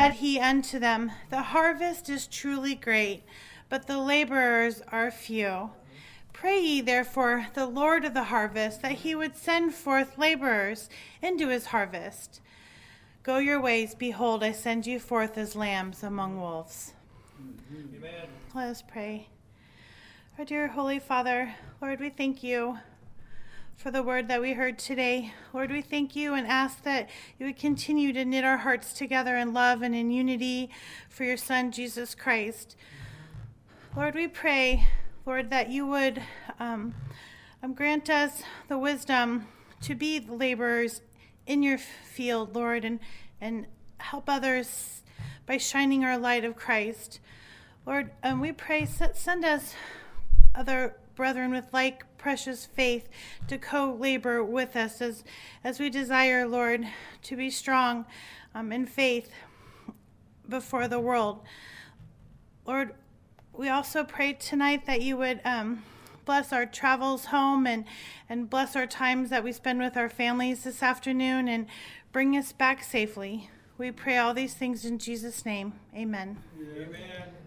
said he unto them, The harvest is truly great, but the laborers are few. Pray ye therefore the Lord of the harvest that he would send forth laborers into his harvest. Go your ways, behold, I send you forth as lambs among wolves. Amen. Let us pray. Our dear Holy Father, Lord, we thank you for the word that we heard today. Lord, we thank you and ask that you would continue to knit our hearts together in love and in unity for your Son, Jesus Christ. Lord, we pray, Lord, that you would um, um, grant us the wisdom to be the laborers in your field, Lord, and, and help others by shining our light of Christ. Lord, um, we pray, send us other brethren with like precious faith to co labor with us as, as we desire, Lord, to be strong um, in faith before the world. Lord, we also pray tonight that you would um, bless our travels home and, and bless our times that we spend with our families this afternoon and bring us back safely. We pray all these things in Jesus' name. Amen. Amen.